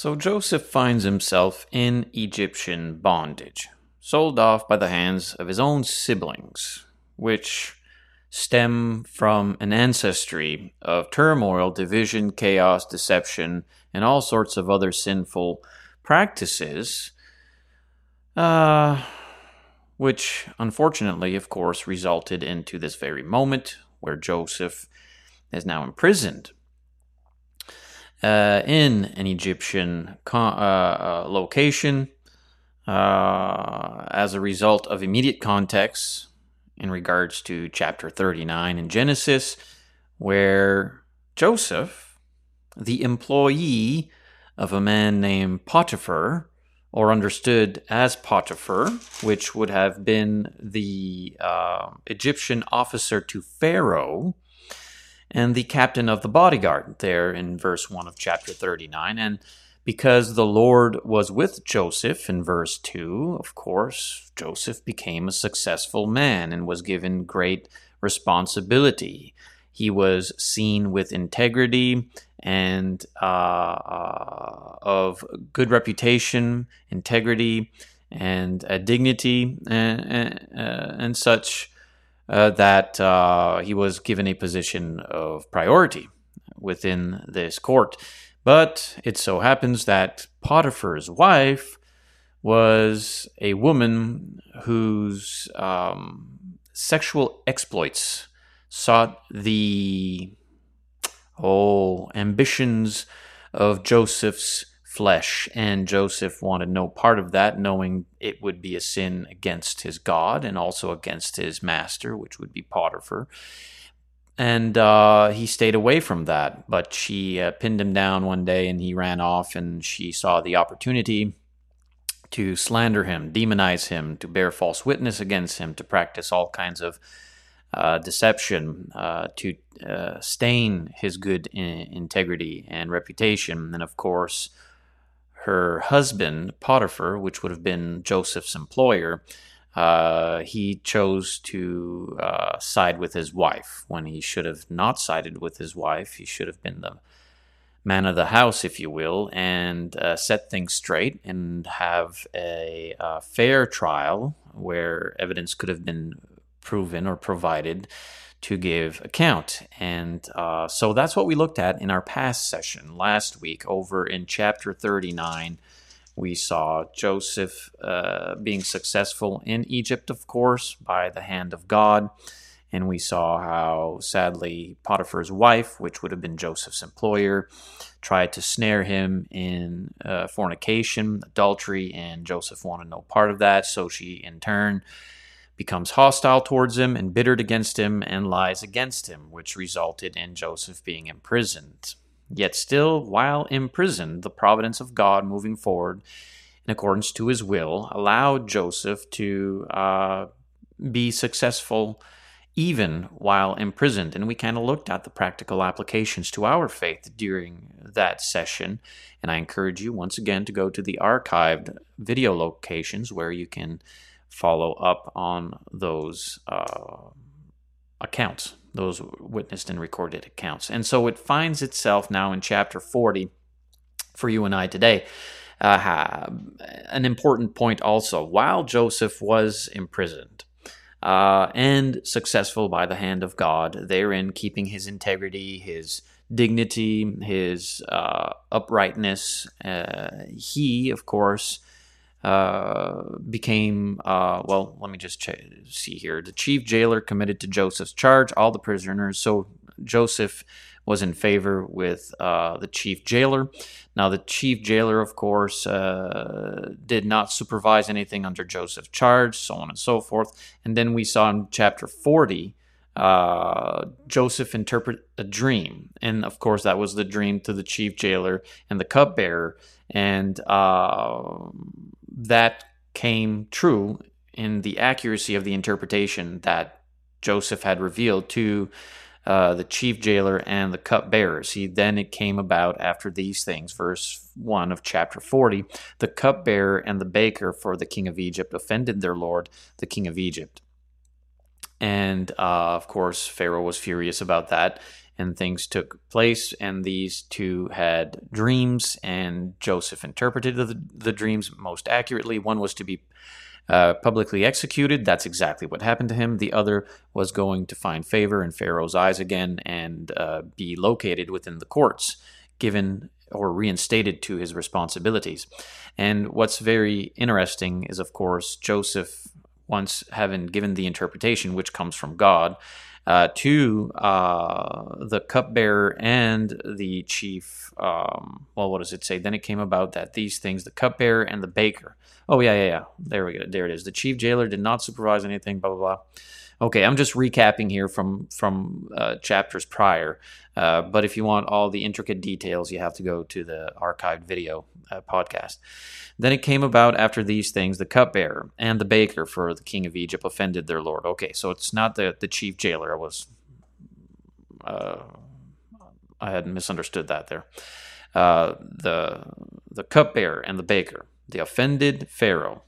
So Joseph finds himself in Egyptian bondage, sold off by the hands of his own siblings, which stem from an ancestry of turmoil, division, chaos, deception, and all sorts of other sinful practices, uh, which unfortunately, of course, resulted into this very moment where Joseph is now imprisoned uh, in an Egyptian uh, uh, location uh, as a result of immediate context in regards to chapter 39 in Genesis, where Joseph, the employee of a man named Potiphar, or understood as Potiphar, which would have been the uh, Egyptian officer to Pharaoh, and the captain of the bodyguard there in verse 1 of chapter 39. And because the Lord was with Joseph in verse 2, of course, Joseph became a successful man and was given great responsibility. He was seen with integrity and uh, uh, of good reputation, integrity, and uh, dignity, and, uh, and such uh, that uh, he was given a position of priority within this court. But it so happens that Potiphar's wife was a woman whose um, sexual exploits sought the oh ambitions of Joseph's flesh, and Joseph wanted no part of that, knowing it would be a sin against his God and also against his master, which would be Potiphar. And uh, he stayed away from that, but she uh, pinned him down one day and he ran off, and she saw the opportunity to slander him, demonize him, to bear false witness against him, to practice all kinds of uh, deception, uh, to uh, stain his good in- integrity and reputation. And of course, her husband, Potiphar, which would have been Joseph's employer, uh, he chose to uh, side with his wife when he should have not sided with his wife. He should have been the man of the house, if you will, and uh, set things straight and have a, a uh, fair trial where evidence could have been proven or provided to give account. And uh, so that's what we looked at in our past session last week over in chapter 39. We saw Joseph uh, being successful in Egypt, of course, by the hand of God. And we saw how, sadly, Potiphar's wife, which would have been Joseph's employer, tried to snare him in uh, fornication, adultery, and Joseph wanted no part of that. So she, in turn, becomes hostile towards him, embittered against him, and lies against him, which resulted in Joseph being imprisoned. Yet still, while imprisoned, the providence of God moving forward in accordance to his will allowed Joseph to uh, be successful even while imprisoned. And we kind of looked at the practical applications to our faith during that session. And I encourage you once again to go to the archived video locations where you can follow up on those uh, accounts, those witnessed and recorded accounts. And so it finds itself now in chapter 40 for you and I today. Uh, an important point also while Joseph was imprisoned uh, and successful by the hand of God, therein keeping his integrity, his dignity, his uh, uprightness, uh, he, of course, uh, became, uh, well, let me just ch- see here. The chief jailer committed to Joseph's charge all the prisoners. So Joseph was in favor with uh, the chief jailer. Now, the chief jailer, of course, uh, did not supervise anything under Joseph's charge, so on and so forth. And then we saw in chapter 40 uh, Joseph interpret a dream, and of course that was the dream to the chief jailer and the cupbearer, and uh, that came true in the accuracy of the interpretation that Joseph had revealed to uh, the chief jailer and the cupbearers. He then it came about after these things, verse one of chapter forty. The cupbearer and the baker for the king of Egypt offended their lord, the king of Egypt. And uh, of course, Pharaoh was furious about that and things took place, and these two had dreams, and Joseph interpreted the, the dreams most accurately. One was to be uh, publicly executed. That's exactly what happened to him. The other was going to find favor in Pharaoh's eyes again and uh, be located within the courts, given or reinstated to his responsibilities. And what's very interesting is, of course, Joseph, once having given the interpretation, which comes from God, uh, to uh, the cupbearer and the chief. Um, well, what does it say? Then it came about that these things, the cupbearer and the baker. Oh yeah, yeah, yeah. There we go. There it is. The chief jailer did not supervise anything. Blah blah blah. Okay, I'm just recapping here from from uh, chapters prior. Uh, but if you want all the intricate details, you have to go to the archived video uh, podcast. Then it came about after these things, the cupbearer and the baker for the king of Egypt offended their lord. Okay, so it's not the the chief jailer. I was uh, I had misunderstood that there. Uh, the the cupbearer and the baker, the offended Pharaoh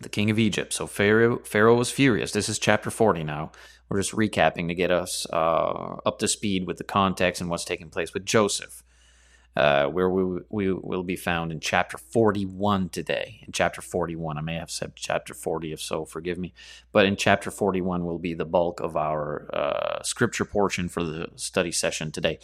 the king of Egypt. So Pharaoh, Pharaoh was furious. This is chapter 40 now. We're just recapping to get us uh, up to speed with the context and what's taking place with Joseph, uh, where we, we will be found in chapter 41 today. In chapter 41, I may have said chapter 40, if so, forgive me. But in chapter 41 will be the bulk of our uh, scripture portion for the study session today.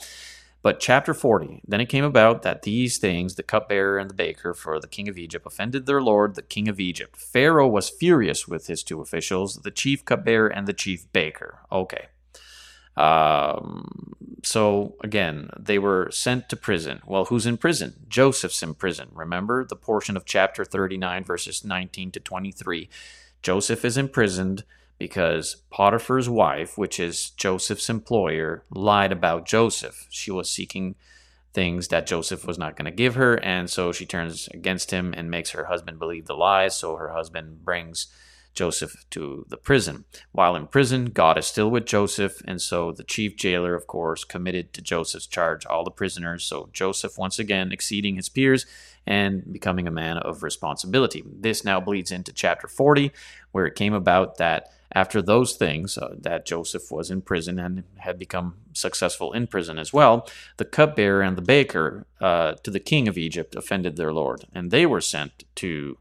But chapter 40, then it came about that these things, the cupbearer and the baker for the king of Egypt, offended their lord, the king of Egypt. Pharaoh was furious with his two officials, the chief cupbearer and the chief baker. Okay. Um, so again, they were sent to prison. Well, who's in prison? Joseph's in prison. Remember the portion of chapter 39, verses 19 to 23. Joseph is imprisoned because Potiphar's wife, which is Joseph's employer, lied about Joseph. She was seeking things that Joseph was not going to give her, and so she turns against him and makes her husband believe the lies. So her husband brings Joseph to the prison. While in prison, God is still with Joseph, and so the chief jailer, of course, committed to Joseph's charge all the prisoners. So Joseph, once again, exceeding his peers and becoming a man of responsibility. This now bleeds into chapter 40, where it came about that after those things, uh, that Joseph was in prison and had become successful in prison as well, the cupbearer and the baker uh, to the king of Egypt offended their lord, and they were sent to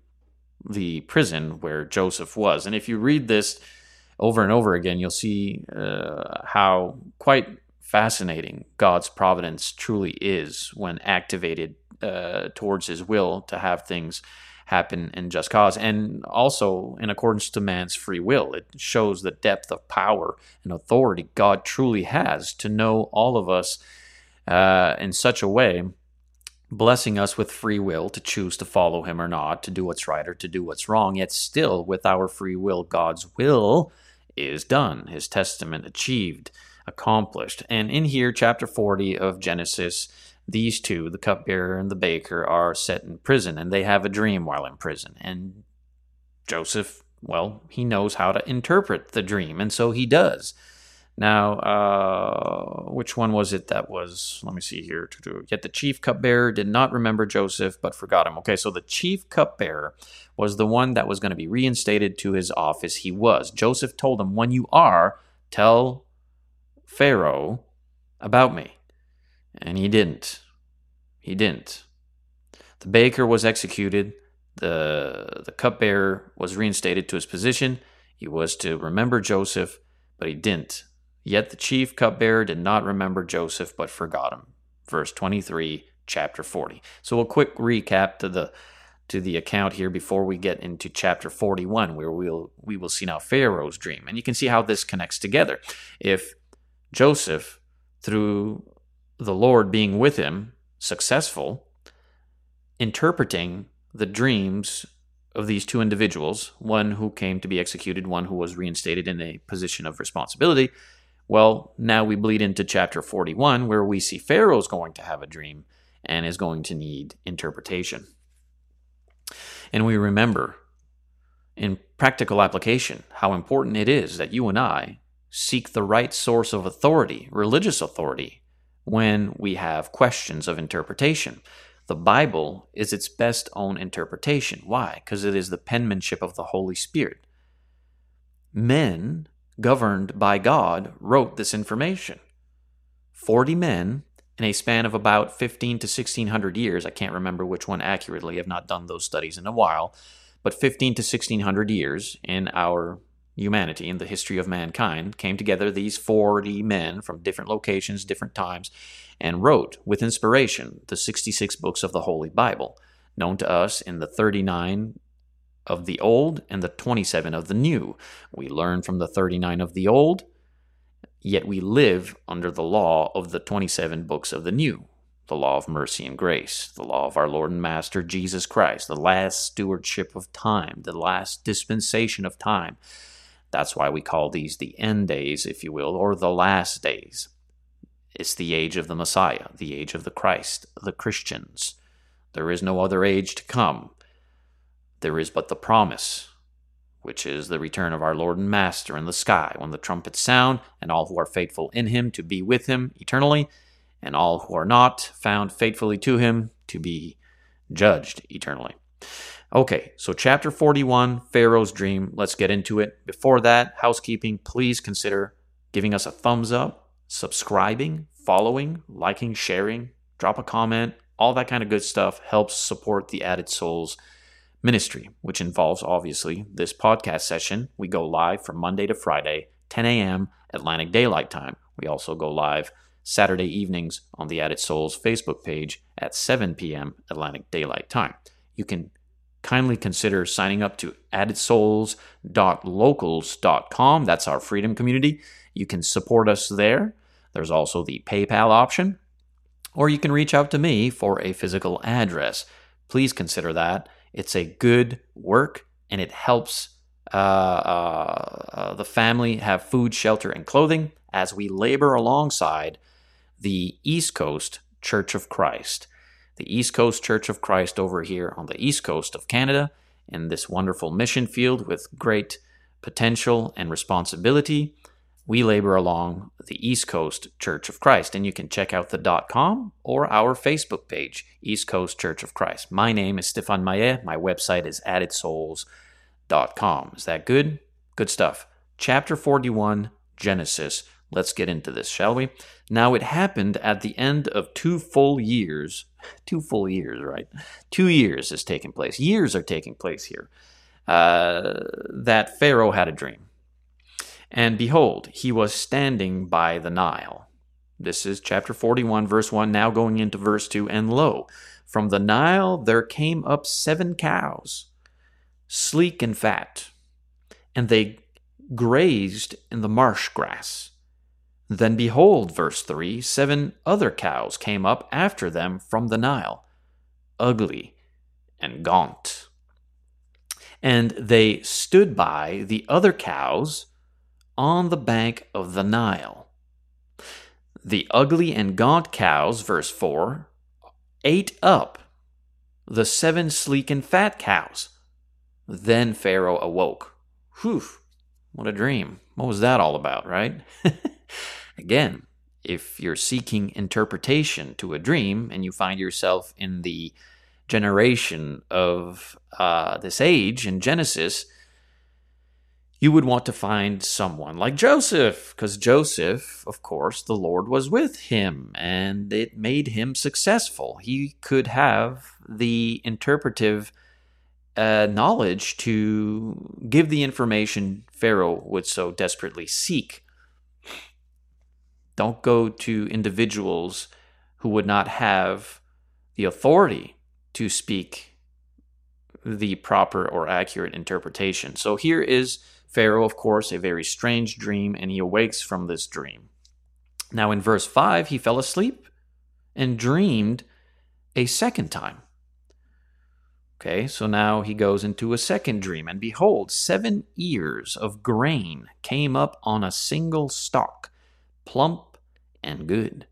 the prison where Joseph was. And if you read this over and over again, you'll see uh, how quite fascinating God's providence truly is when activated uh, towards his will to have things happen in just cause. And also, in accordance to man's free will, it shows the depth of power and authority God truly has to know all of us uh, in such a way blessing us with free will to choose to follow him or not, to do what's right or to do what's wrong. Yet still, with our free will, God's will is done, his testament achieved, accomplished. And in here, chapter 40 of Genesis, these two, the cupbearer and the baker, are set in prison and they have a dream while in prison. And Joseph, well, he knows how to interpret the dream, and so he does. Now, uh, which one was it that was? Let me see here. Yet the chief cupbearer did not remember Joseph, but forgot him. Okay, so the chief cupbearer was the one that was going to be reinstated to his office. He was. Joseph told him, When you are, tell Pharaoh about me. And he didn't. He didn't. The baker was executed. The, the cupbearer was reinstated to his position. He was to remember Joseph, but he didn't. Yet the chief cupbearer did not remember Joseph, but forgot him. Verse 23, chapter 40. So a quick recap to the to the account here before we get into chapter 41, where we'll we will see now Pharaoh's dream. And you can see how this connects together. If Joseph, through the Lord being with him, successful, interpreting the dreams of these two individuals, one who came to be executed, one who was reinstated in a position of responsibility, well, now we bleed into chapter 41, where we see Pharaoh's going to have a dream and is going to need interpretation. And we remember in practical application how important it is that you and I seek the right source of authority, religious authority, when we have questions of interpretation. The Bible is its best own interpretation. Why? Because it is the penmanship of the Holy Spirit. Men governed by God, wrote this information. 40 men in a span of about 15 to 1600 years. I can't remember which one accurately. I've not done those studies in a while. But 15 to 1600 years in our humanity, in the history of mankind, came together these 40 men from different locations, different times, and wrote with inspiration the 66 books of the Holy Bible, known to us in the 39 of the Old and the 27 of the New. We learn from the 39 of the Old Yet we live under the law of the 27 books of the New the law of mercy and grace, the law of our Lord and Master Jesus Christ, the last stewardship of time, the last dispensation of time. That's why we call these the end days, if you will, or the last days. It's the age of the Messiah, the age of the Christ, the Christians. There is no other age to come. There is but the promise which is the return of our Lord and Master in the sky, when the trumpets sound, and all who are faithful in him to be with him eternally, and all who are not found faithfully to him to be judged eternally. Okay, so chapter 41, Pharaoh's dream. Let's get into it. Before that, housekeeping, please consider giving us a thumbs up, subscribing, following, liking, sharing, drop a comment. All that kind of good stuff helps support the Added Souls ministry, which involves obviously this podcast session. We go live from Monday to Friday, 10 a.m. Atlantic Daylight Time. We also go live Saturday evenings on the Added Souls Facebook page at 7 p.m. Atlantic Daylight Time. You can kindly consider signing up to addedsouls.locals.com. That's our freedom community. You can support us there. There's also the PayPal option, or you can reach out to me for a physical address. Please consider that. It's a good work and it helps uh, uh, uh, the family have food, shelter, and clothing as we labor alongside the East Coast Church of Christ. The East Coast Church of Christ over here on the East Coast of Canada in this wonderful mission field with great potential and responsibility we labor along the East Coast Church of Christ. And you can check out the dot .com or our Facebook page, East Coast Church of Christ. My name is Stephane Maye. My website is addedsouls.com. Is that good? Good stuff. Chapter 41, Genesis. Let's get into this, shall we? Now, it happened at the end of two full years. Two full years, right? Two years is taking place. Years are taking place here. Uh, that Pharaoh had a dream. And behold, he was standing by the Nile. This is chapter 41, verse 1, now going into verse 2. And lo, from the Nile there came up seven cows, sleek and fat, and they grazed in the marsh grass. Then behold, verse 3, seven other cows came up after them from the Nile, ugly and gaunt. And they stood by the other cows on the bank of the Nile. The ugly and gaunt cows, verse 4, ate up the seven sleek and fat cows. Then Pharaoh awoke. Whew, what a dream. What was that all about, right? Again, if you're seeking interpretation to a dream and you find yourself in the generation of uh, this age in Genesis, you would want to find someone like Joseph, because Joseph, of course, the Lord was with him and it made him successful. He could have the interpretive uh, knowledge to give the information Pharaoh would so desperately seek. Don't go to individuals who would not have the authority to speak the proper or accurate interpretation. So here is Pharaoh, of course, a very strange dream, and he awakes from this dream. Now, in verse 5, he fell asleep and dreamed a second time. Okay, so now he goes into a second dream, and behold, seven ears of grain came up on a single stalk, plump and good.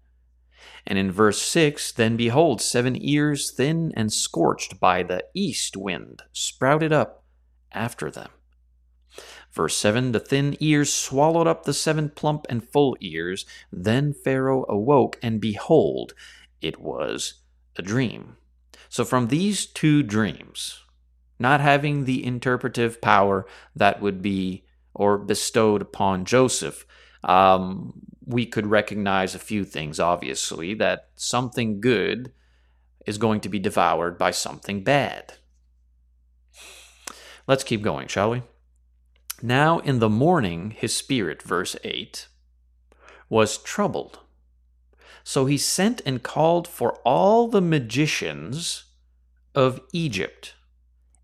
And in verse 6, then behold, seven ears thin and scorched by the east wind sprouted up after them. Verse 7 The thin ears swallowed up the seven plump and full ears. Then Pharaoh awoke, and behold, it was a dream. So, from these two dreams, not having the interpretive power that would be or bestowed upon Joseph, um, we could recognize a few things, obviously, that something good is going to be devoured by something bad. Let's keep going, shall we? Now in the morning his spirit, verse 8, was troubled. So he sent and called for all the magicians of Egypt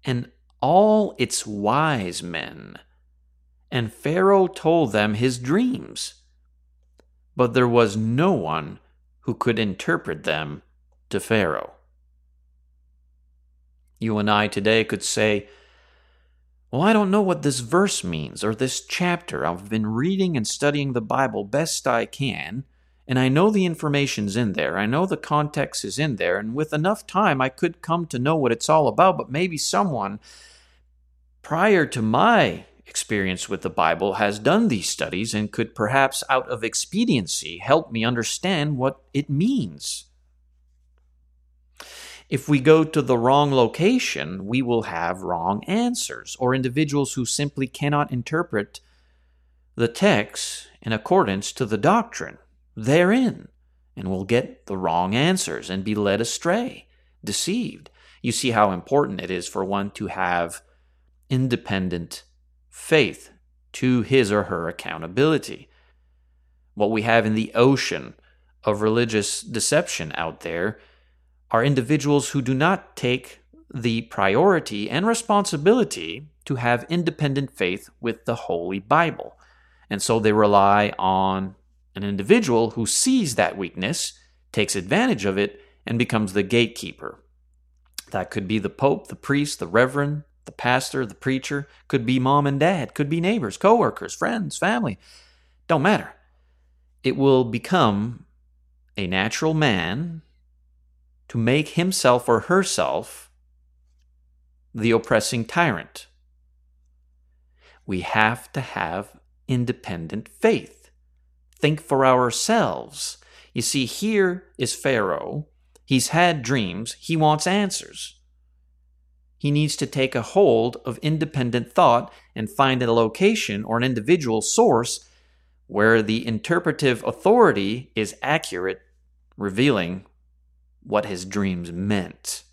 and all its wise men. And Pharaoh told them his dreams. But there was no one who could interpret them to Pharaoh. You and I today could say, Well, I don't know what this verse means or this chapter. I've been reading and studying the Bible best I can, and I know the information's in there. I know the context is in there, and with enough time, I could come to know what it's all about. But maybe someone prior to my experience with the Bible has done these studies and could perhaps, out of expediency, help me understand what it means. If we go to the wrong location, we will have wrong answers, or individuals who simply cannot interpret the text in accordance to the doctrine therein, and will get the wrong answers and be led astray, deceived. You see how important it is for one to have independent faith to his or her accountability. What we have in the ocean of religious deception out there are individuals who do not take the priority and responsibility to have independent faith with the Holy Bible. And so they rely on an individual who sees that weakness, takes advantage of it, and becomes the gatekeeper. That could be the Pope, the priest, the reverend, the pastor, the preacher, could be mom and dad, could be neighbors, coworkers, friends, family. Don't matter. It will become a natural man to make himself or herself the oppressing tyrant. We have to have independent faith. Think for ourselves. You see, here is Pharaoh. He's had dreams. He wants answers. He needs to take a hold of independent thought and find a location or an individual source where the interpretive authority is accurate, revealing what his dreams meant.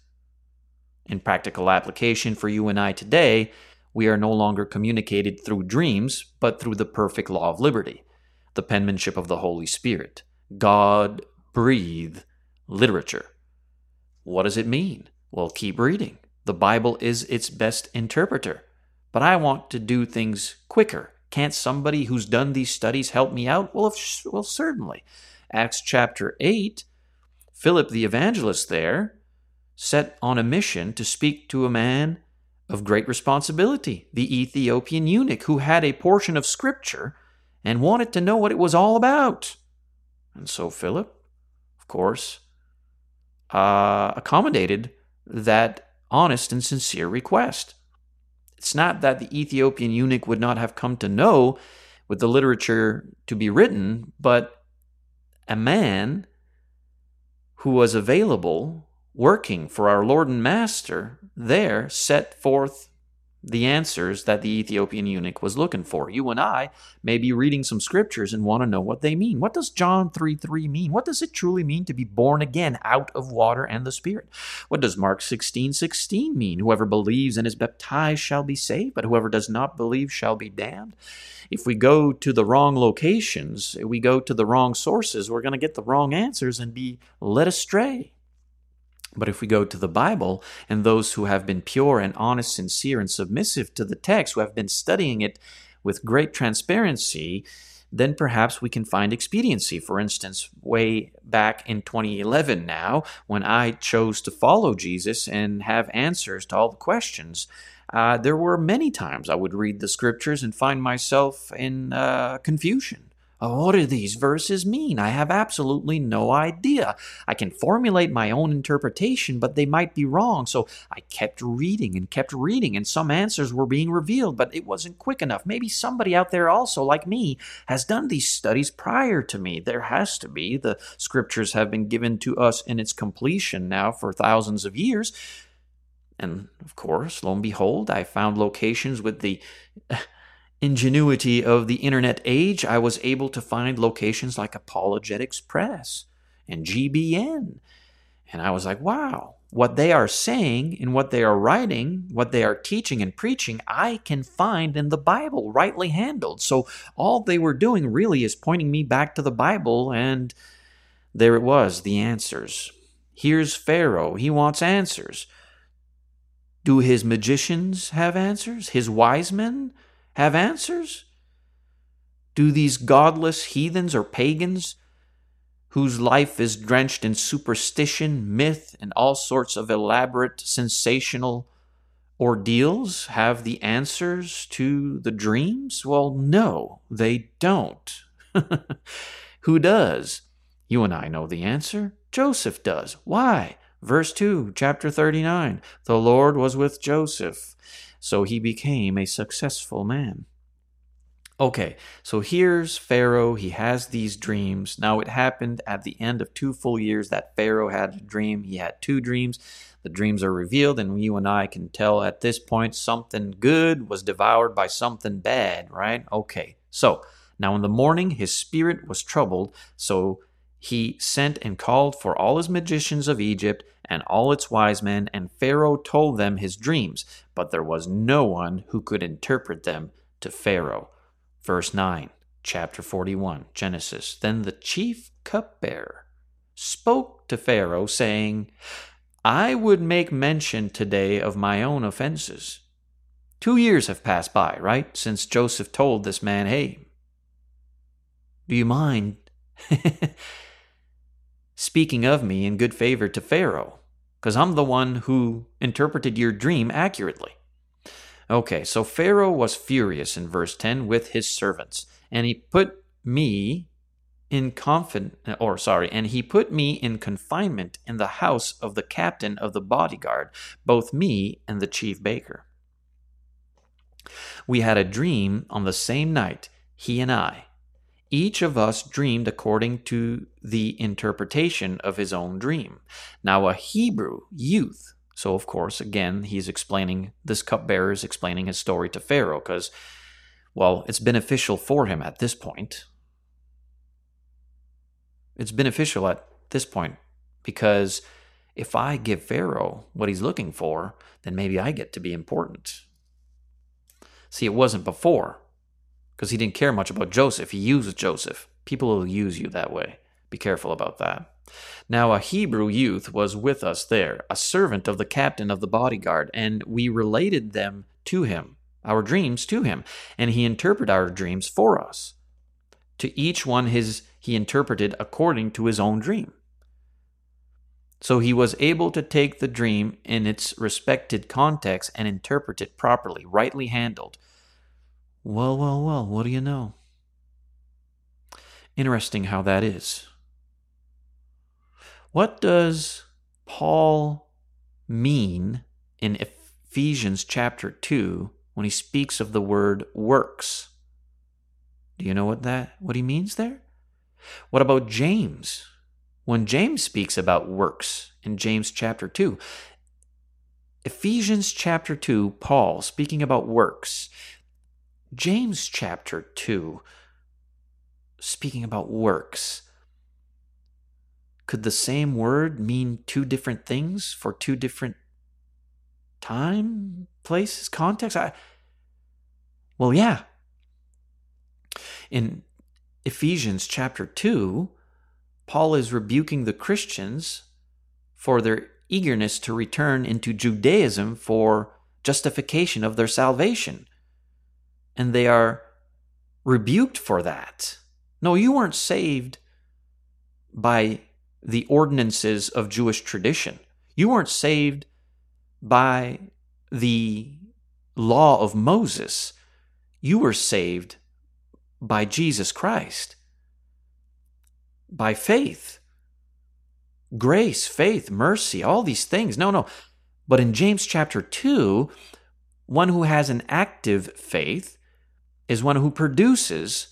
In practical application for you and I today, we are no longer communicated through dreams, but through the perfect law of liberty, the penmanship of the Holy Spirit, God breathe literature. What does it mean? Well, keep reading. The Bible is its best interpreter. But I want to do things quicker. Can't somebody who's done these studies help me out? Well, if, well, certainly. Acts chapter 8 Philip the evangelist there set on a mission to speak to a man of great responsibility, the Ethiopian eunuch, who had a portion of Scripture and wanted to know what it was all about. And so Philip, of course, uh, accommodated that honest and sincere request. It's not that the Ethiopian eunuch would not have come to know with the literature to be written, but a man who was available, working for our Lord and Master, there set forth the answers that the Ethiopian eunuch was looking for. You and I may be reading some scriptures and want to know what they mean. What does John 3 3 mean? What does it truly mean to be born again out of water and the Spirit? What does Mark 16 16 mean? Whoever believes and is baptized shall be saved, but whoever does not believe shall be damned. If we go to the wrong locations, we go to the wrong sources, we're going to get the wrong answers and be led astray. But if we go to the Bible and those who have been pure and honest, sincere, and submissive to the text, who have been studying it with great transparency, then perhaps we can find expediency. For instance, way back in 2011 now, when I chose to follow Jesus and have answers to all the questions, uh, there were many times I would read the scriptures and find myself in uh, confusion. What do these verses mean? I have absolutely no idea. I can formulate my own interpretation, but they might be wrong. So I kept reading and kept reading, and some answers were being revealed, but it wasn't quick enough. Maybe somebody out there also, like me, has done these studies prior to me. There has to be. The scriptures have been given to us in its completion now for thousands of years. And of course, lo and behold, I found locations with the ingenuity of the internet age, I was able to find locations like Apologetics Press and GBN. And I was like, wow, what they are saying and what they are writing, what they are teaching and preaching, I can find in the Bible, rightly handled. So all they were doing really is pointing me back to the Bible, and there it was, the answers. Here's Pharaoh. He wants answers. Do his magicians have answers? His wise men have answers? Do these godless heathens or pagans whose life is drenched in superstition, myth, and all sorts of elaborate, sensational ordeals have the answers to the dreams? Well, no, they don't. Who does? You and I know the answer. Joseph does. Why? Verse 2, chapter 39 The Lord was with Joseph, so he became a successful man. Okay, so here's Pharaoh. He has these dreams. Now, it happened at the end of two full years that Pharaoh had a dream. He had two dreams. The dreams are revealed, and you and I can tell at this point something good was devoured by something bad, right? Okay, so now in the morning his spirit was troubled, so he sent and called for all his magicians of Egypt and all its wise men, and Pharaoh told them his dreams, but there was no one who could interpret them to Pharaoh. Verse 9, chapter 41, Genesis. Then the chief cupbearer spoke to Pharaoh, saying, I would make mention today of my own offenses. Two years have passed by, right, since Joseph told this man, Hey, do you mind speaking of me in good favor to Pharaoh? Because I'm the one who interpreted your dream accurately. Okay, so Pharaoh was furious in verse 10 with his servants, and he put me in confident or sorry, and he put me in confinement in the house of the captain of the bodyguard, both me and the chief baker. We had a dream on the same night, he and I. Each of us dreamed according to the interpretation of his own dream. Now, a Hebrew youth so, of course, again, he's explaining, this cupbearer is explaining his story to Pharaoh because, well, it's beneficial for him at this point. It's beneficial at this point because if I give Pharaoh what he's looking for, then maybe I get to be important. See, it wasn't before because he didn't care much about Joseph. He used Joseph. People will use you that way. Be careful about that. Now a Hebrew youth was with us there, a servant of the captain of the bodyguard, and we related them to him, our dreams to him, and he interpreted our dreams for us. To each one his he interpreted according to his own dream. So he was able to take the dream in its respected context and interpret it properly, rightly handled. Well, well, well, what do you know? Interesting how that is. What does Paul mean in Ephesians chapter 2 when he speaks of the word works? Do you know what that what he means there? What about James? When James speaks about works in James chapter 2, Ephesians chapter 2, Paul speaking about works. James chapter 2 speaking about works could the same word mean two different things for two different time, places, context? I, well, yeah. In Ephesians chapter 2, Paul is rebuking the Christians for their eagerness to return into Judaism for justification of their salvation. And they are rebuked for that. No, you weren't saved by the ordinances of Jewish tradition. You weren't saved by the law of Moses. You were saved by Jesus Christ, by faith, grace, faith, mercy, all these things. No, no. But in James chapter 2, one who has an active faith is one who produces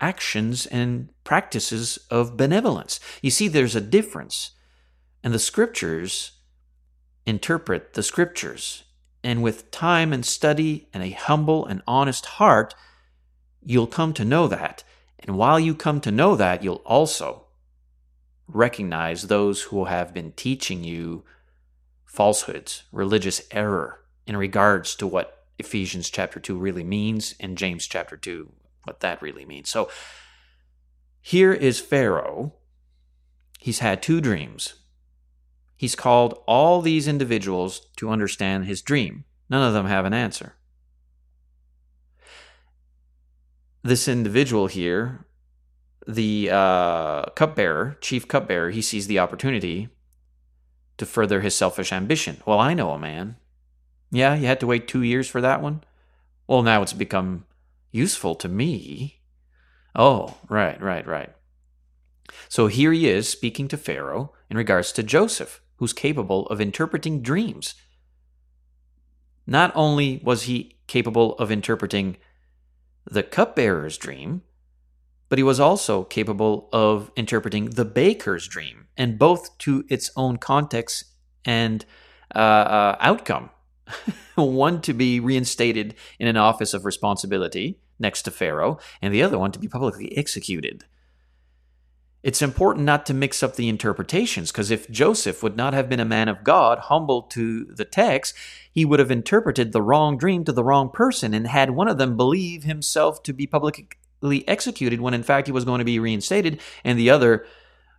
actions and practices of benevolence. You see, there's a difference. And the scriptures interpret the scriptures And with time and study and a humble and honest heart, you'll come to know that. And while you come to know that, you'll also recognize those who have been teaching you falsehoods, religious error in regards to what Ephesians chapter 2 really means and James chapter 2 what that really means. So here is Pharaoh. He's had two dreams. He's called all these individuals to understand his dream. None of them have an answer. This individual here, the uh, cupbearer, chief cupbearer, he sees the opportunity to further his selfish ambition. Well, I know a man. Yeah, you had to wait two years for that one? Well, now it's become useful to me. Oh, right, right, right. So here he is speaking to Pharaoh in regards to Joseph who's capable of interpreting dreams. Not only was he capable of interpreting the cupbearer's dream, but he was also capable of interpreting the baker's dream, and both to its own context and uh, uh, outcome. one to be reinstated in an office of responsibility next to Pharaoh, and the other one to be publicly executed. It's important not to mix up the interpretations, because if Joseph would not have been a man of God, humble to the text, he would have interpreted the wrong dream to the wrong person and had one of them believe himself to be publicly executed when in fact he was going to be reinstated, and the other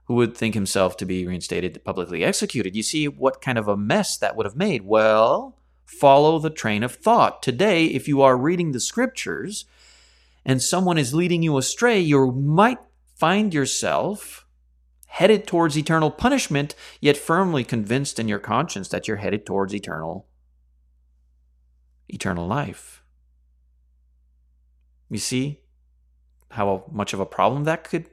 who would think himself to be reinstated publicly executed. You see what kind of a mess that would have made. Well, follow the train of thought. Today, if you are reading the scriptures and someone is leading you astray, you might find yourself headed towards eternal punishment, yet firmly convinced in your conscience that you're headed towards eternal eternal life. You see how much of a problem that could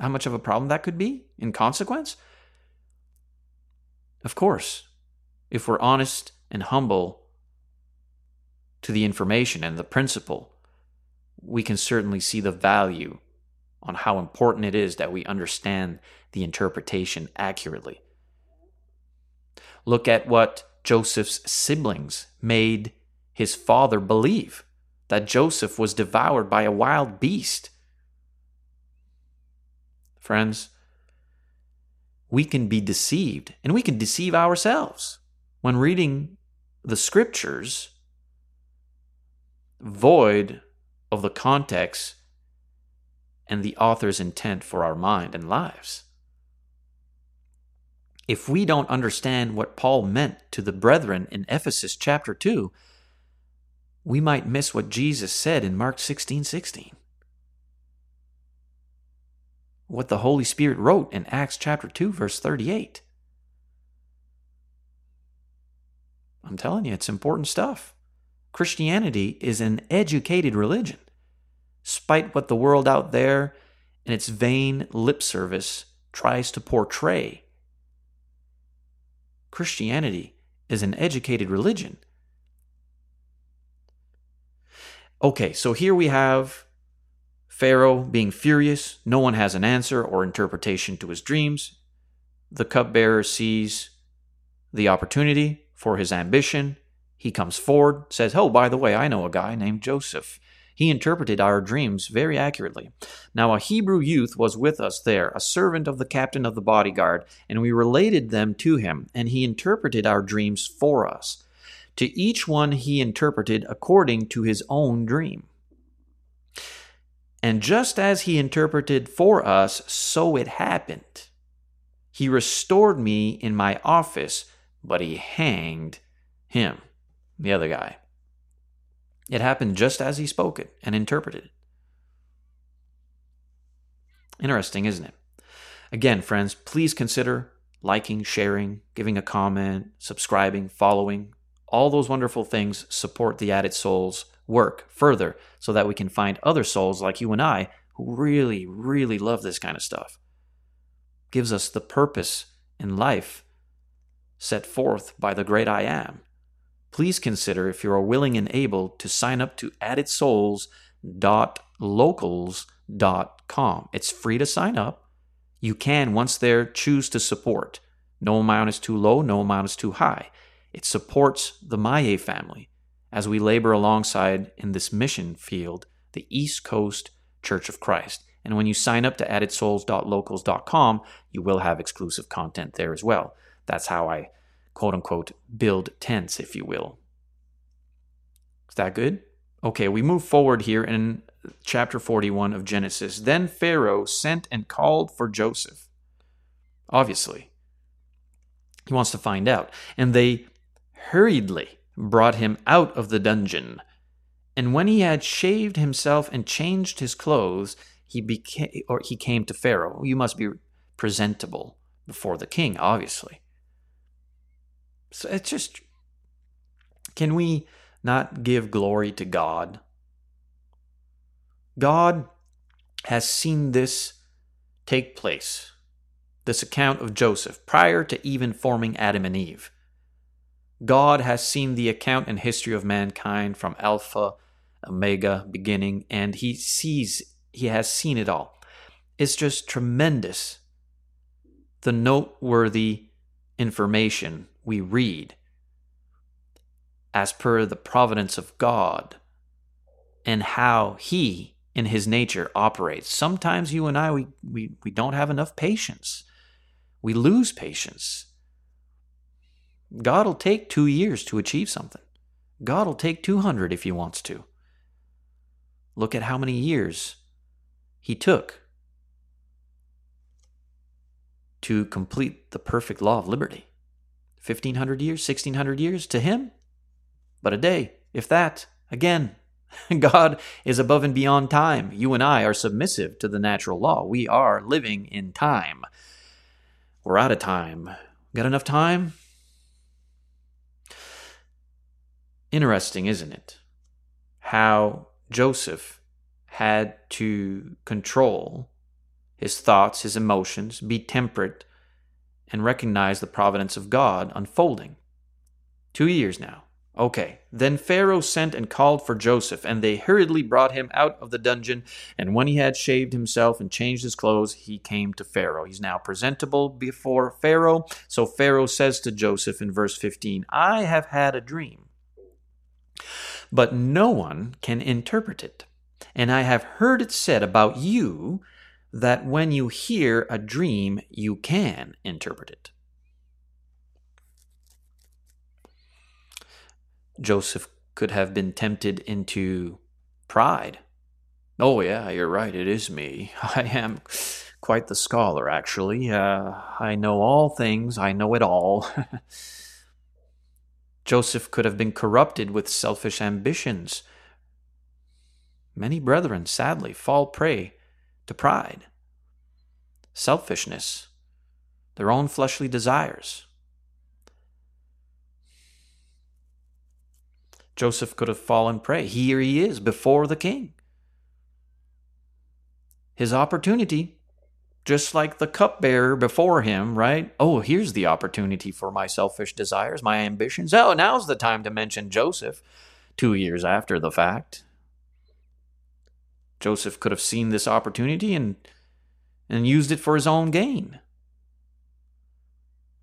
how much of a problem that could be in consequence? Of course, if we're honest and humble to the information and the principle, we can certainly see the value on how important it is that we understand the interpretation accurately. Look at what Joseph's siblings made his father believe that Joseph was devoured by a wild beast. Friends, we can be deceived and we can deceive ourselves when reading the scriptures void of the context and the author's intent for our mind and lives. If we don't understand what Paul meant to the brethren in Ephesus chapter 2, we might miss what Jesus said in Mark 16 16. What the Holy Spirit wrote in Acts chapter 2, verse 38. I'm telling you, it's important stuff. Christianity is an educated religion spite what the world out there and its vain lip service tries to portray. Christianity is an educated religion. Okay, so here we have Pharaoh being furious. No one has an answer or interpretation to his dreams. The cupbearer sees the opportunity for his ambition. He comes forward, says, Oh, by the way, I know a guy named Joseph. He interpreted our dreams very accurately. Now, a Hebrew youth was with us there, a servant of the captain of the bodyguard, and we related them to him, and he interpreted our dreams for us. To each one he interpreted according to his own dream. And just as he interpreted for us, so it happened. He restored me in my office, but he hanged him, the other guy. It happened just as he spoke it and interpreted it. Interesting, isn't it? Again, friends, please consider liking, sharing, giving a comment, subscribing, following. All those wonderful things support the Added Souls work further so that we can find other souls like you and I who really, really love this kind of stuff. Gives us the purpose in life set forth by the great I am please consider if you are willing and able to sign up to addedsouls.locals.com. It's free to sign up. You can, once there, choose to support. No amount is too low, no amount is too high. It supports the Maye family as we labor alongside in this mission field, the East Coast Church of Christ. And when you sign up to addedsouls.locals.com, you will have exclusive content there as well. That's how I quote unquote build tents, if you will. Is that good? Okay, we move forward here in chapter 41 of Genesis. Then Pharaoh sent and called for Joseph. Obviously, he wants to find out. And they hurriedly brought him out of the dungeon. And when he had shaved himself and changed his clothes, he became or he came to Pharaoh. You must be presentable before the king, obviously. So it's just can we not give glory to God? God has seen this take place, this account of Joseph, prior to even forming Adam and Eve. God has seen the account and history of mankind from Alpha, Omega, beginning, and He sees, He has seen it all. It's just tremendous the noteworthy information we read as per the providence of God and how He, in His nature, operates. Sometimes you and I, we, we, we don't have enough patience. We lose patience. God will take two years to achieve something. God will take 200 if He wants to. Look at how many years He took to complete the perfect law of liberty. 1500 years, 1600 years to him, but a day, if that. Again, God is above and beyond time. You and I are submissive to the natural law. We are living in time. We're out of time. Got enough time? Interesting, isn't it? How Joseph had to control his thoughts, his emotions, be temperate, and recognize the providence of God unfolding. Two years now. Okay. Then Pharaoh sent and called for Joseph, and they hurriedly brought him out of the dungeon. And when he had shaved himself and changed his clothes, he came to Pharaoh. He's now presentable before Pharaoh. So Pharaoh says to Joseph in verse 15, I have had a dream, but no one can interpret it. And I have heard it said about you that when you hear a dream, you can interpret it. Joseph could have been tempted into pride. Oh, yeah, you're right, it is me. I am quite the scholar, actually. Uh, I know all things, I know it all. Joseph could have been corrupted with selfish ambitions. Many brethren, sadly, fall prey to pride, selfishness, their own fleshly desires. Joseph could have fallen prey. Here he is before the king. His opportunity, just like the cupbearer before him, right? Oh, here's the opportunity for my selfish desires, my ambitions. Oh, now's the time to mention Joseph two years after the fact. Joseph could have seen this opportunity and, and used it for his own gain.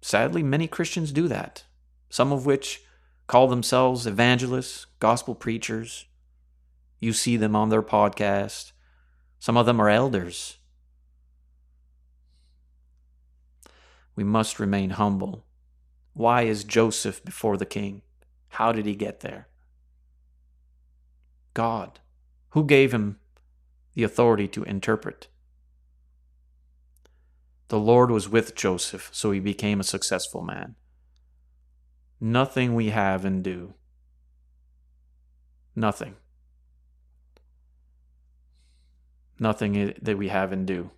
Sadly, many Christians do that, some of which call themselves evangelists, gospel preachers. You see them on their podcast. Some of them are elders. We must remain humble. Why is Joseph before the king? How did he get there? God. Who gave him the authority to interpret. The Lord was with Joseph, so he became a successful man. Nothing we have and do. Nothing. Nothing that we have and do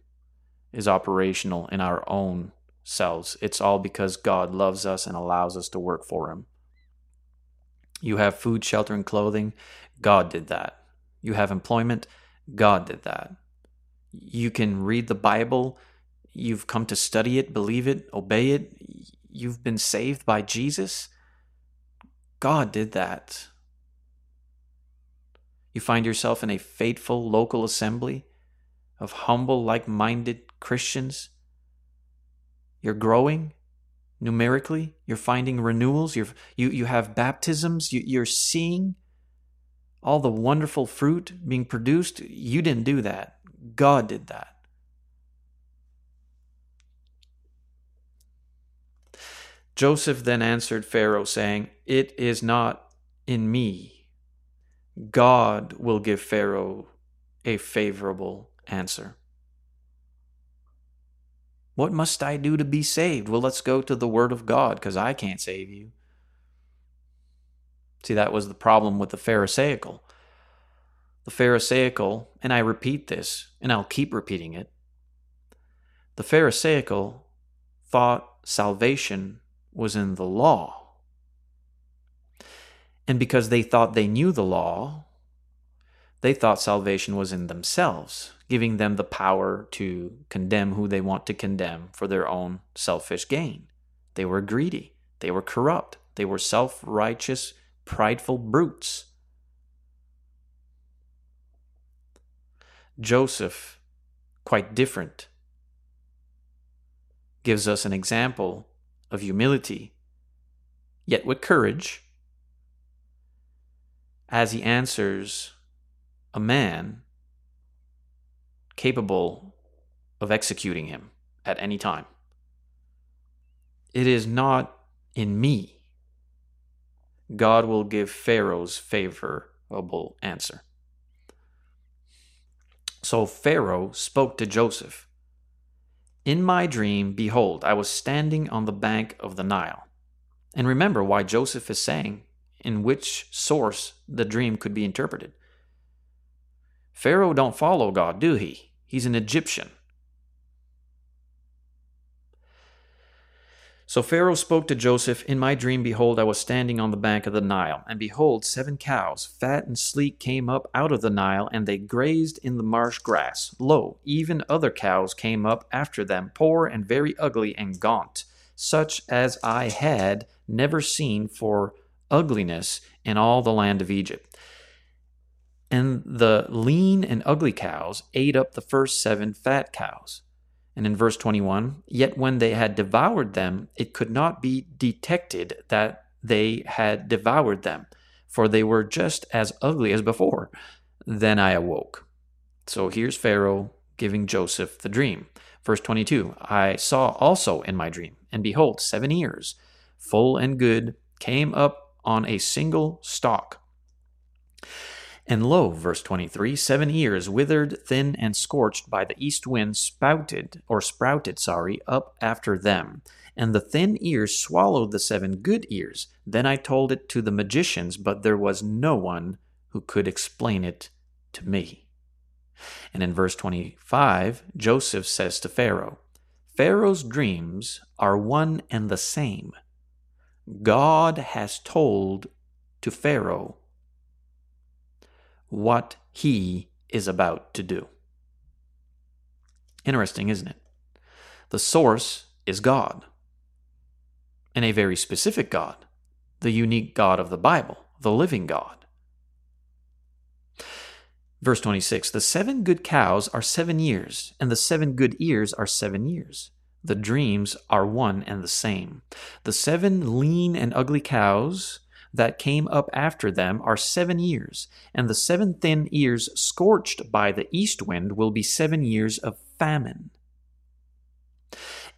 is operational in our own selves. It's all because God loves us and allows us to work for Him. You have food, shelter, and clothing. God did that. You have employment. God did that. You can read the Bible, you've come to study it, believe it, obey it, you've been saved by Jesus. God did that. You find yourself in a faithful local assembly of humble, like minded Christians. You're growing. numerically. You're finding renewals. You're, you, you have baptisms. You, you're seeing all the wonderful fruit being produced. You didn't do that. God did that. Joseph then answered Pharaoh, saying, It is not in me. God will give Pharaoh a favorable answer. What must I do to be saved? Well, let's go to the Word of God because I can't save you. See, that was the problem with the Pharisaical. The Pharisaical, and I repeat this, and I'll keep repeating it. The Pharisaical thought salvation was in the law. And because they thought they knew the law, they thought salvation was in themselves, giving them the power to condemn who they want to condemn for their own selfish gain. They were greedy, they were corrupt, they were self righteous, prideful brutes. Joseph, quite different, gives us an example of humility, yet with courage, as he answers a man capable of executing him at any time. It is not in me. God will give Pharaoh's favorable answer. So Pharaoh spoke to Joseph In my dream, behold, I was standing on the bank of the Nile. And remember why Joseph is saying in which source the dream could be interpreted. Pharaoh don't follow God, do he? He's an Egyptian. So Pharaoh spoke to Joseph, In my dream, behold, I was standing on the bank of the Nile, and behold, seven cows, fat and sleek, came up out of the Nile, and they grazed in the marsh grass. Lo, even other cows came up after them, poor and very ugly and gaunt, such as I had never seen for ugliness in all the land of Egypt. And the lean and ugly cows ate up the first seven fat cows. And in verse 21, yet when they had devoured them, it could not be detected that they had devoured them, for they were just as ugly as before. Then I awoke. So here's Pharaoh giving Joseph the dream. Verse 22 I saw also in my dream, and behold, seven ears, full and good, came up on a single stalk and lo, verse 23, seven ears, withered, thin, and scorched by the east wind, spouted, or sprouted, sorry, up after them. And the thin ears swallowed the seven good ears. Then I told it to the magicians, but there was no one who could explain it to me. And in verse 25, Joseph says to Pharaoh, Pharaoh's dreams are one and the same. God has told to Pharaoh what he is about to do. Interesting, isn't it? The source is God, and a very specific God, the unique God of the Bible, the living God. Verse 26 The seven good cows are seven years, and the seven good ears are seven years. The dreams are one and the same. The seven lean and ugly cows that came up after them are seven years, and the seven thin ears scorched by the east wind will be seven years of famine.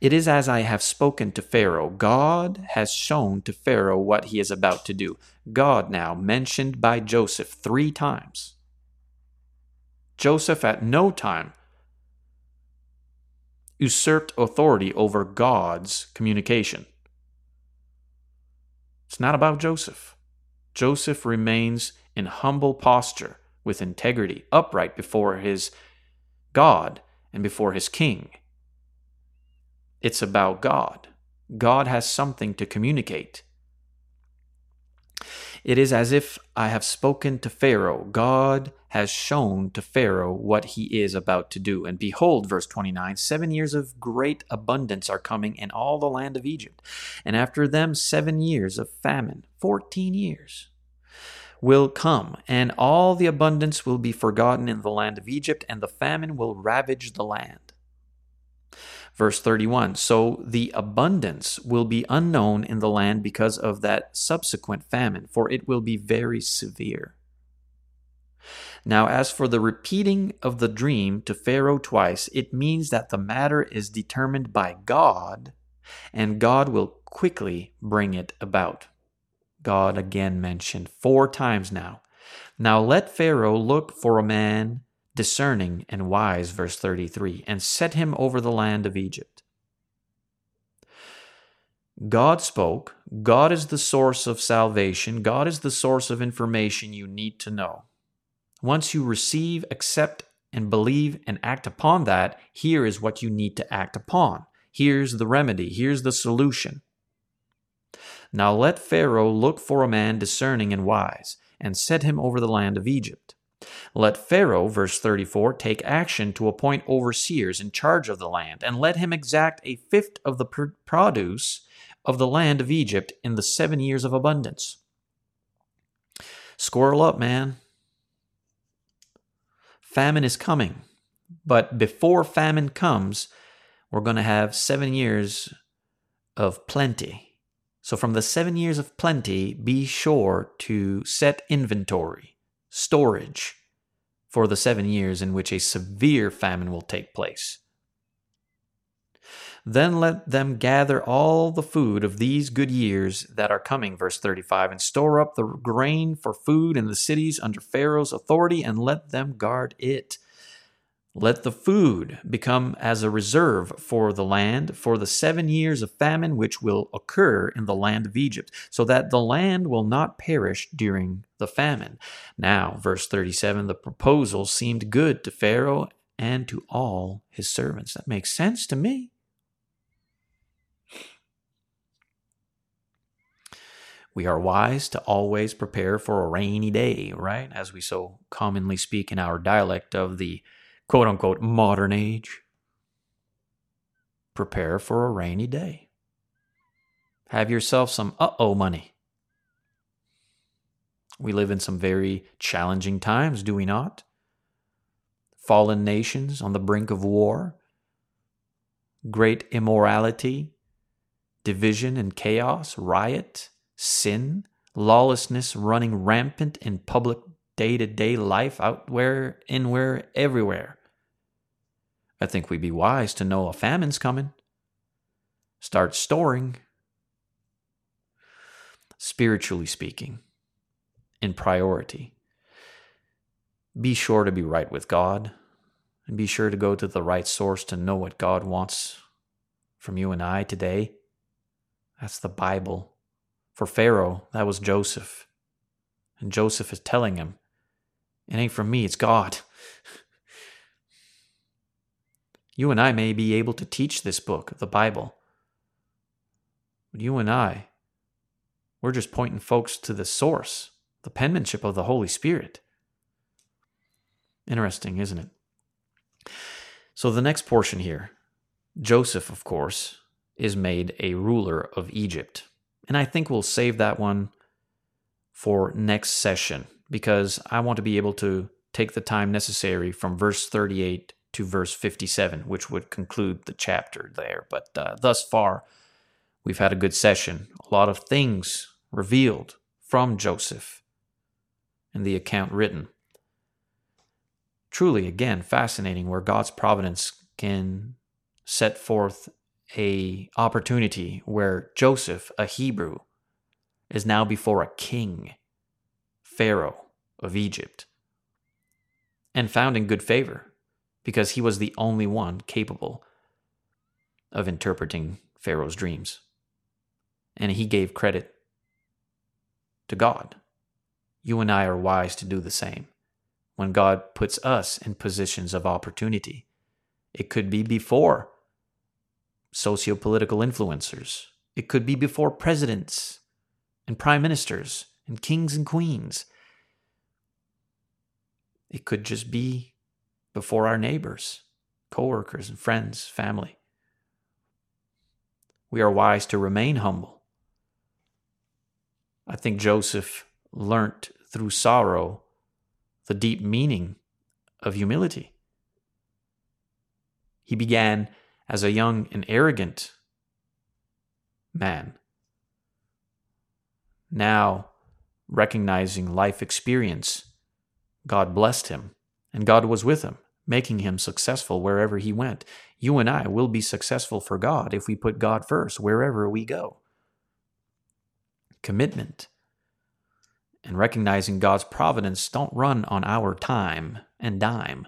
It is as I have spoken to Pharaoh. God has shown to Pharaoh what he is about to do. God, now mentioned by Joseph three times. Joseph at no time usurped authority over God's communication. It's not about Joseph. Joseph remains in humble posture with integrity, upright before his God and before his king. It's about God. God has something to communicate. It is as if I have spoken to Pharaoh. God has shown to Pharaoh what he is about to do. And behold, verse 29 seven years of great abundance are coming in all the land of Egypt. And after them, seven years of famine, 14 years will come, and all the abundance will be forgotten in the land of Egypt, and the famine will ravage the land. Verse 31 So the abundance will be unknown in the land because of that subsequent famine, for it will be very severe. Now, as for the repeating of the dream to Pharaoh twice, it means that the matter is determined by God, and God will quickly bring it about. God again mentioned four times now. Now let Pharaoh look for a man discerning and wise, verse 33, and set him over the land of Egypt. God spoke. God is the source of salvation. God is the source of information you need to know. Once you receive, accept, and believe and act upon that, here is what you need to act upon. Here's the remedy. Here's the solution. Now let Pharaoh look for a man discerning and wise, and set him over the land of Egypt. Let Pharaoh, verse 34, take action to appoint overseers in charge of the land, and let him exact a fifth of the produce of the land of Egypt in the seven years of abundance. Squirrel up, man. Famine is coming. But before famine comes, we're going to have seven years of plenty. So, from the seven years of plenty, be sure to set inventory, storage for the seven years in which a severe famine will take place. Then let them gather all the food of these good years that are coming, verse 35, and store up the grain for food in the cities under Pharaoh's authority, and let them guard it. Let the food become as a reserve for the land for the seven years of famine which will occur in the land of Egypt, so that the land will not perish during the famine. Now, verse 37 the proposal seemed good to Pharaoh and to all his servants. That makes sense to me. We are wise to always prepare for a rainy day, right? As we so commonly speak in our dialect of the quote unquote modern age. Prepare for a rainy day. Have yourself some uh oh money. We live in some very challenging times, do we not? Fallen nations on the brink of war, great immorality, division and chaos, riot, sin, lawlessness running rampant in public day to day life out where, in where, everywhere. I think we'd be wise to know a famine's coming. Start storing. Spiritually speaking, in priority. Be sure to be right with God and be sure to go to the right source to know what God wants from you and I today. That's the Bible. For Pharaoh, that was Joseph. And Joseph is telling him, It ain't from me, it's God. you and I may be able to teach this book, the Bible. But you and I, we're just pointing folks to the source, the penmanship of the Holy Spirit. Interesting, isn't it? So, the next portion here Joseph, of course, is made a ruler of Egypt. And I think we'll save that one for next session because I want to be able to take the time necessary from verse 38 to verse 57, which would conclude the chapter there. But uh, thus far, we've had a good session. A lot of things revealed from Joseph and the account written. Truly, again, fascinating where God's providence can set forth a opportunity where Joseph, a Hebrew, is now before a king, Pharaoh of Egypt, and found in good favor because he was the only one capable of interpreting Pharaoh's dreams. And he gave credit to God. You and I are wise to do the same. When God puts us in positions of opportunity, it could be before socio-political influencers. It could be before presidents and prime ministers and kings and queens. It could just be before our neighbors, coworkers and friends, family. We are wise to remain humble. I think Joseph learnt through sorrow the deep meaning of humility. He began as a young and arrogant man. Now, recognizing life experience, God blessed him, and God was with him, making him successful wherever he went. You and I will be successful for God if we put God first wherever we go. Commitment and recognizing God's providence don't run on our time and dime.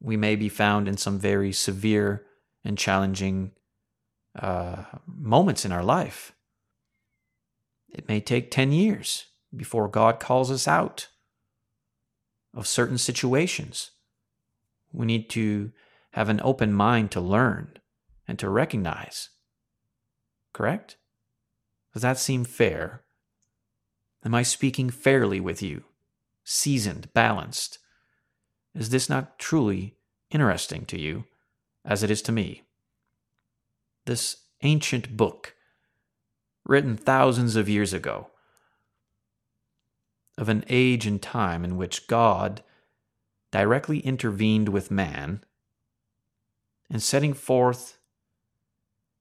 We may be found in some very severe and challenging uh, moments in our life. It may take 10 years before God calls us out of certain situations. We need to have an open mind to learn and to recognize. Correct? Does that seem fair? Am I speaking fairly with you? Seasoned, balanced? Is this not truly interesting to you as it is to me? This ancient book, written thousands of years ago, of an age and time in which God directly intervened with man in setting forth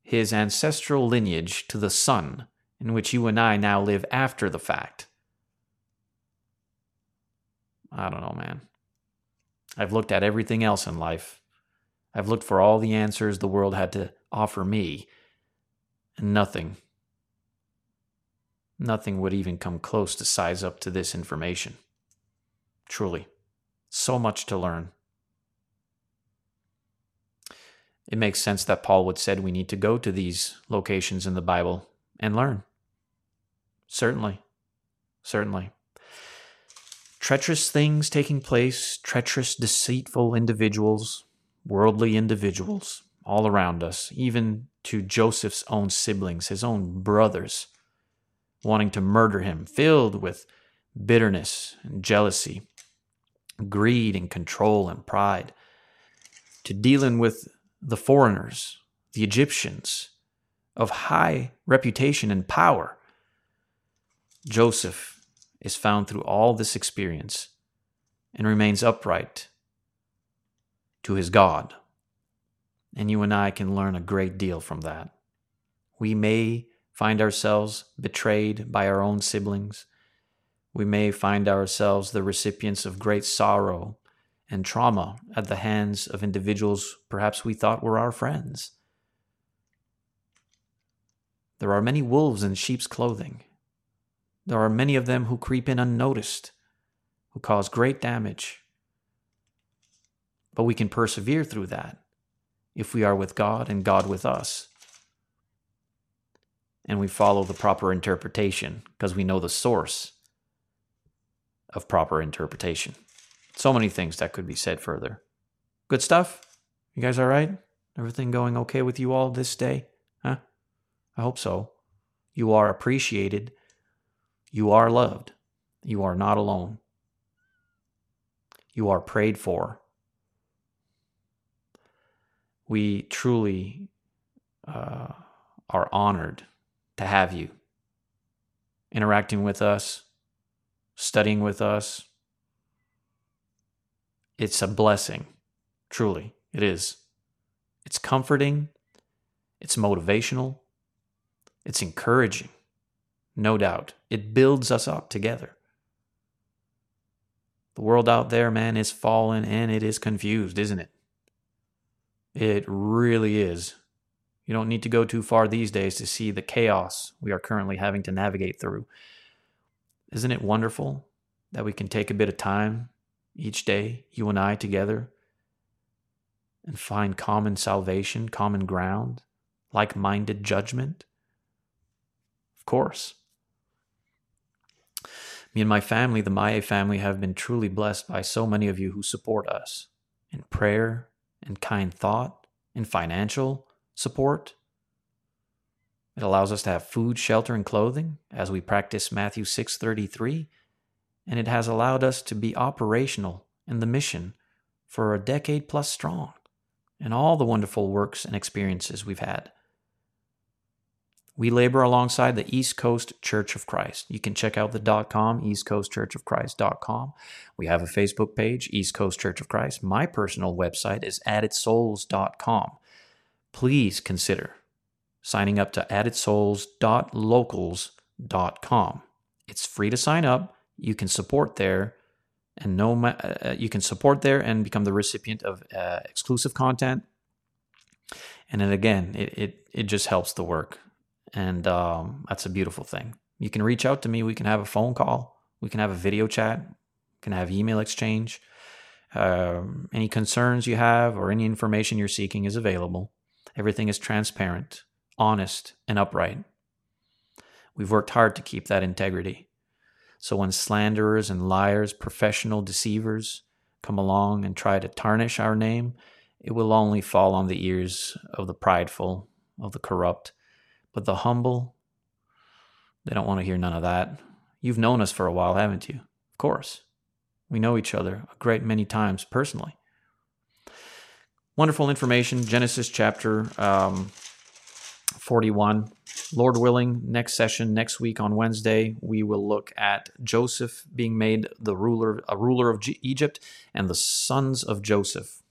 his ancestral lineage to the Son, in which you and I now live after the fact. I don't know, man. I've looked at everything else in life. I've looked for all the answers the world had to offer me, and nothing, nothing would even come close to size up to this information. Truly, so much to learn. It makes sense that Paul would said we need to go to these locations in the Bible and learn. Certainly. Certainly treacherous things taking place, treacherous, deceitful individuals, worldly individuals all around us, even to Joseph's own siblings, his own brothers, wanting to murder him, filled with bitterness and jealousy, greed and control and pride, to dealing with the foreigners, the Egyptians, of high reputation and power. Joseph is found through all this experience and remains upright to his God. And you and I can learn a great deal from that. We may find ourselves betrayed by our own siblings. We may find ourselves the recipients of great sorrow and trauma at the hands of individuals perhaps we thought were our friends. There are many wolves in sheep's clothing, there are many of them who creep in unnoticed, who cause great damage. But we can persevere through that if we are with God and God with us. And we follow the proper interpretation because we know the source of proper interpretation. So many things that could be said further. Good stuff? You guys all right? Everything going okay with you all this day? Huh? I hope so. You are appreciated you are loved. You are not alone. You are prayed for. We truly uh, are honored to have you interacting with us, studying with us. It's a blessing. Truly, it is. It's comforting, it's motivational, it's encouraging. No doubt. It builds us up together. The world out there, man, is fallen and it is confused, isn't it? It really is. You don't need to go too far these days to see the chaos we are currently having to navigate through. Isn't it wonderful that we can take a bit of time each day, you and I together, and find common salvation, common ground, like minded judgment? Of course. Me and my family, the Maya family, have been truly blessed by so many of you who support us in prayer, in kind thought, in financial support. It allows us to have food, shelter, and clothing as we practice Matthew 6:33, and it has allowed us to be operational in the mission for a decade plus strong and all the wonderful works and experiences we've had. We labor alongside the East Coast Church of Christ. You can check out the dot .com, eastcoastchurchofchrist.com. We have a Facebook page, East Coast Church of Christ. My personal website is addedsouls.com. Please consider signing up to addedsouls.locals.com. It's free to sign up. You can support there and no uh, you can support there and become the recipient of uh, exclusive content. And then again, it, it it just helps the work and um, that's a beautiful thing. You can reach out to me. We can have a phone call. We can have a video chat. We can have email exchange. Um, any concerns you have or any information you're seeking is available. Everything is transparent, honest, and upright. We've worked hard to keep that integrity. So when slanderers and liars, professional deceivers, come along and try to tarnish our name, it will only fall on the ears of the prideful, of the corrupt, but the humble, they don't want to hear none of that. You've known us for a while, haven't you? Of course. We know each other a great many times personally. Wonderful information. Genesis chapter um, 41. Lord willing, next session, next week on Wednesday, we will look at Joseph being made the ruler, a ruler of G- Egypt, and the sons of Joseph.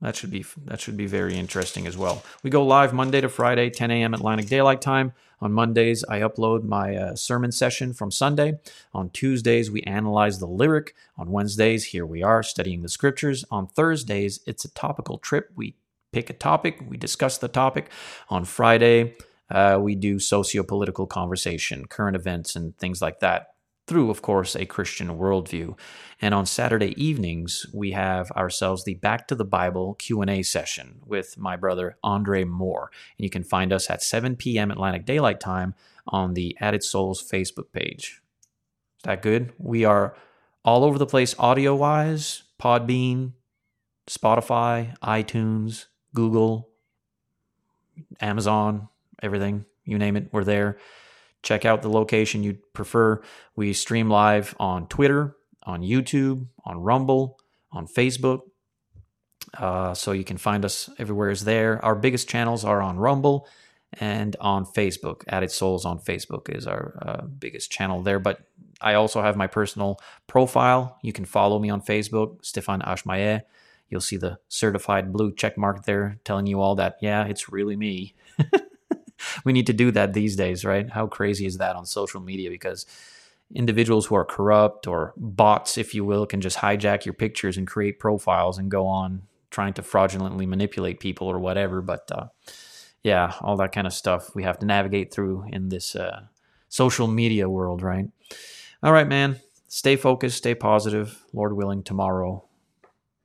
That should be that should be very interesting as well. We go live Monday to Friday, 10 a.m. Atlantic Daylight Time. On Mondays, I upload my uh, sermon session from Sunday. On Tuesdays, we analyze the lyric. On Wednesdays, here we are studying the scriptures. On Thursdays, it's a topical trip. We pick a topic, we discuss the topic. On Friday, uh, we do socio political conversation, current events, and things like that through, of course, a Christian worldview. And on Saturday evenings, we have ourselves the Back to the Bible Q&A session with my brother Andre Moore. And you can find us at 7 p.m. Atlantic Daylight Time on the Added Souls Facebook page. Is that good? We are all over the place audio-wise, Podbean, Spotify, iTunes, Google, Amazon, everything, you name it, we're there check out the location you'd prefer. We stream live on Twitter, on YouTube, on Rumble, on Facebook. Uh, so you can find us everywhere is there. Our biggest channels are on Rumble and on Facebook. Added Souls on Facebook is our uh, biggest channel there. But I also have my personal profile. You can follow me on Facebook, Stephane Ashmaye. You'll see the certified blue check mark there telling you all that, yeah, it's really me. we need to do that these days, right? How crazy is that on social media? Because individuals who are corrupt or bots, if you will, can just hijack your pictures and create profiles and go on trying to fraudulently manipulate people or whatever. But uh, yeah, all that kind of stuff we have to navigate through in this uh, social media world, right? All right, man. Stay focused, stay positive. Lord willing, tomorrow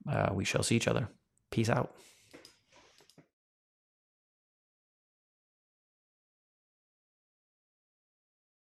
uh, we shall see each other. Peace out.